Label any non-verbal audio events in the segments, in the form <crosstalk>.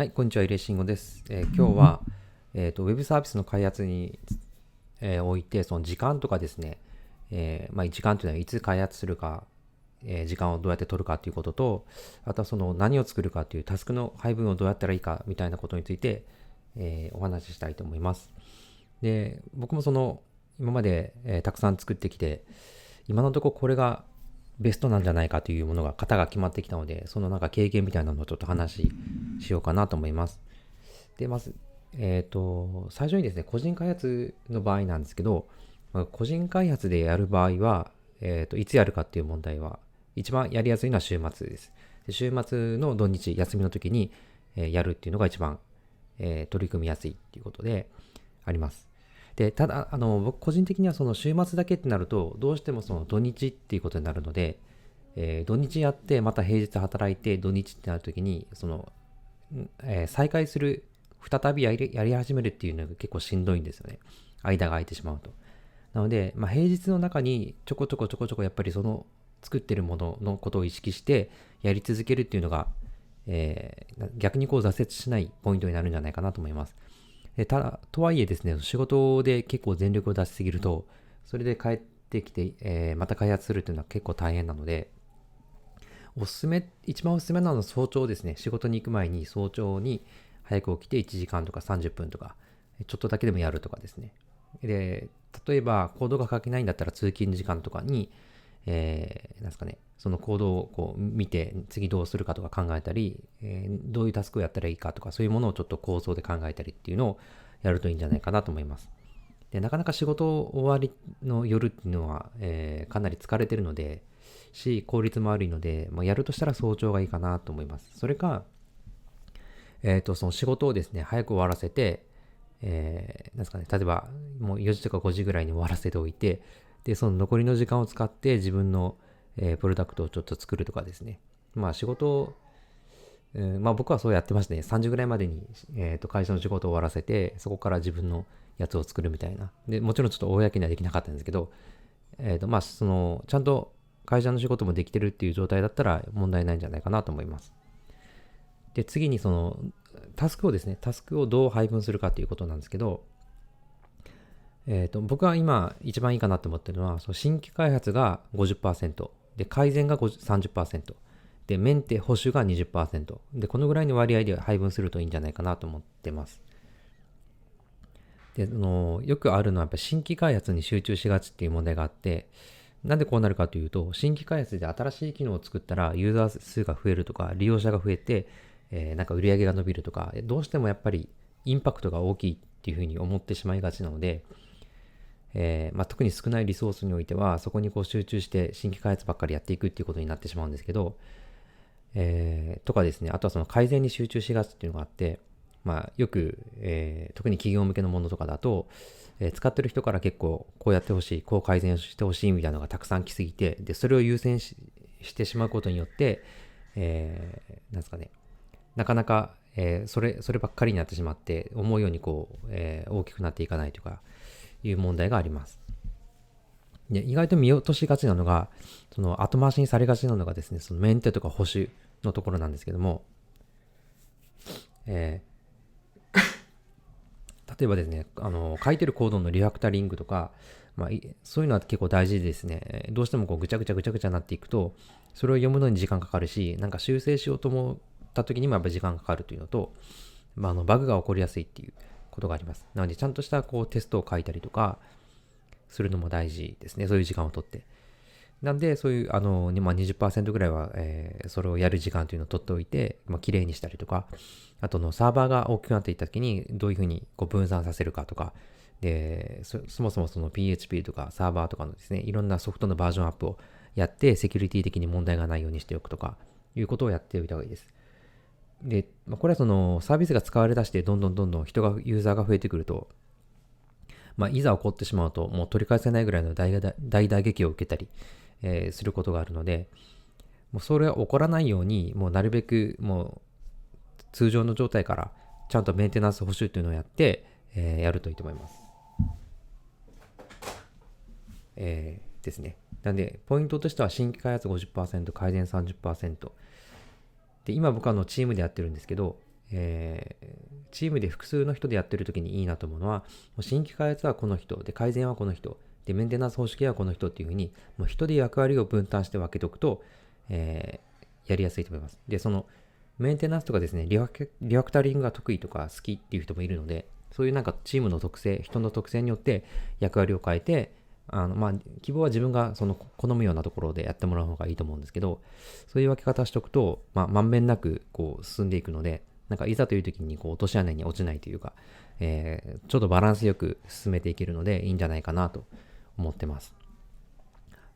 はい、こんにちは、イレシンゴです。えー、今日は、えーと、ウェブサービスの開発に、えー、おいて、その時間とかですね、えー、まあ、時間というのはいつ開発するか、え時間をどうやって取るかということと、あとはその何を作るかというタスクの配分をどうやったらいいかみたいなことについて、えお話ししたいと思います。で、僕もその、今まで、えたくさん作ってきて、今のところこれがベストなんじゃないかというものが型が決まってきたので、そのなんか経験みたいなのをちょっと話ししようかなと思います。で、まず、えっ、ー、と、最初にですね、個人開発の場合なんですけど、個人開発でやる場合は、えっ、ー、と、いつやるかっていう問題は、一番やりやすいのは週末です。で週末の土日、休みの時に、えー、やるっていうのが一番、え取り組みやすいっていうことであります。で、ただ、あの、僕個人的にはその週末だけってなると、どうしてもその土日っていうことになるので、えー、土日やって、また平日働いて、土日ってなるときに、その、えー、再開する、再びやりやり始めるっていうのが結構しんどいんですよね。間が空いてしまうと。なので、まあ、平日の中にちょこちょこちょこちょこやっぱりその作ってるもののことを意識してやり続けるっていうのが、えー、逆にこう挫折しないポイントになるんじゃないかなと思います。でただ、とはいえですね、仕事で結構全力を出しすぎると、それで帰ってきて、えー、また開発するっていうのは結構大変なので、おすすめ、一番おすすめなのは早朝ですね。仕事に行く前に早朝に早く起きて1時間とか30分とか、ちょっとだけでもやるとかですね。で、例えばコードが書けないんだったら通勤時間とかに、えー、なんですかね、そのコードをこう見て次どうするかとか考えたり、えー、どういうタスクをやったらいいかとかそういうものをちょっと構想で考えたりっていうのをやるといいんじゃないかなと思います。でなかなか仕事終わりの夜っていうのは、えー、かなり疲れてるので、し、効率も悪いので、まあ、やるとしたら早朝がいいかなと思います。それか、えっ、と、その仕事をですね、早く終わらせて、えー、なんですかね、例えば、もう4時とか5時ぐらいに終わらせておいて、で、その残りの時間を使って自分の、えー、プロダクトをちょっと作るとかですね。まあ仕事を、えー、まあ僕はそうやってましたね。3時ぐらいまでに、えー、と会社の仕事を終わらせて、そこから自分のやつを作るみたいな。で、もちろんちょっと公にはできなかったんですけど、えっ、ー、と、まあその、ちゃんと会社の仕事もできてるっていう状態だったら問題ないんじゃないかなと思います。で、次にその、タスクをですね、タスクをどう配分するかっていうことなんですけど、え、ー、と、僕は今一番いいかなと思ってるのは、その新規開発が50%、で、改善が30%、で、メンテ保守が20%、で、このぐらいの割合で配分するといいんじゃないかなと思ってます。で、あの、よくあるのはやっぱ新規開発に集中しがちっていう問題があって、なんでこうなるかというと、新規開発で新しい機能を作ったらユーザー数が増えるとか、利用者が増えて、えー、なんか売り上げが伸びるとか、どうしてもやっぱりインパクトが大きいっていうふうに思ってしまいがちなので、えー、まあ、特に少ないリソースにおいては、そこにこう集中して新規開発ばっかりやっていくっていうことになってしまうんですけど、えー、とかですね、あとはその改善に集中しがちっていうのがあって、まあ、よく、えー、特に企業向けのものとかだと、えー、使ってる人から結構こうやってほしい、こう改善してほしいみたいなのがたくさん来すぎて、で、それを優先してしまうことによって、えー、なんですかね、なかなか、えー、それ、そればっかりになってしまって、思うようにこう、えー、大きくなっていかないというか、いう問題があります。で、意外と見落としがちなのが、その後回しにされがちなのがですね、そのメンテとか保守のところなんですけども、え <laughs> 例えばですね、あの、書いてるコードのリファクタリングとか、まあ、そういうのは結構大事ですね。どうしてもこうぐちゃぐちゃぐちゃぐちゃになっていくと、それを読むのに時間かかるし、なんか修正しようと思った時にもやっぱ時間かかるというのと、まあ、あのバグが起こりやすいっていうことがあります。なので、ちゃんとしたこうテストを書いたりとか、するのも大事ですね。そういう時間をとって。なんで、そういう、あの、まあ、20%ぐらいは、えー、それをやる時間というのを取っておいて、まあ、綺麗にしたりとか、あとのサーバーが大きくなっていった時に、どういうふうにこう分散させるかとか、でそ、そもそもその PHP とかサーバーとかのですね、いろんなソフトのバージョンアップをやって、セキュリティ的に問題がないようにしておくとか、いうことをやっておいた方がいいです。で、まあ、これはそのサービスが使われだして、どんどんどんどん人が、ユーザーが増えてくると、まあ、いざ起こってしまうと、もう取り返せないぐらいの大打撃を受けたり、えー、することがあるので、もうそれは起こらないように、もうなるべくもう通常の状態からちゃんとメンテナンス補修というのをやって、えー、やるといいと思います。えー、ですね。なんで、ポイントとしては新規開発50%、改善30%。で、今僕はのチームでやってるんですけど、えー、チームで複数の人でやってる時にいいなと思うのは、もう新規開発はこの人、で、改善はこの人、で、メンテナンス方式はこの人っていうふうに、もう人で役割を分担して分けておくと、えー、やりやすいと思います。で、その、メンテナンスとかですねリファクタリングが得意とか好きっていう人もいるので、そういうなんかチームの特性、人の特性によって役割を変えて、あの、まあ、希望は自分がその好むようなところでやってもらう方がいいと思うんですけど、そういう分け方しておくと、まあ、まんべんなくこう進んでいくので、なんかいざという時にこう落とし穴に落ちないというか、えー、ちょっとバランスよく進めていけるのでいいんじゃないかなと思ってます。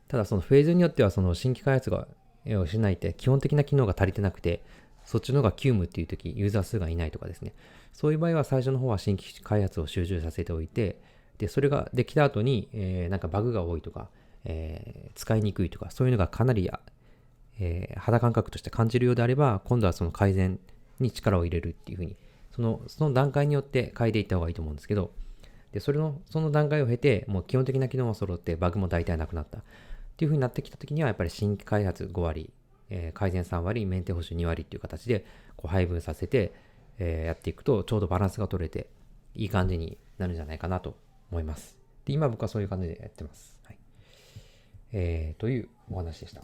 ただそのフェーズによってはその新規開発がをしないって基本的な機能が足りてなくて、そっちの方が急務っていう時、ユーザー数がいないとかですね。そういう場合は最初の方は新規開発を集中させておいて、で、それができた後に、えー、なんかバグが多いとか、えー、使いにくいとか、そういうのがかなり、えー、肌感覚として感じるようであれば、今度はその改善に力を入れるっていうふうに、その、その段階によって変えていった方がいいと思うんですけど、で、それの、その段階を経て、もう基本的な機能が揃ってバグも大体なくなった。っていうふうになってきた時には、やっぱり新規開発5割、えー、改善3割、メンテ保守2割っていう形で、こう配分させて、えー、やっていくと、ちょうどバランスが取れて、いい感じになるんじゃないかなと思います。で、今僕はそういう感じでやってます。はい。えー、というお話でした。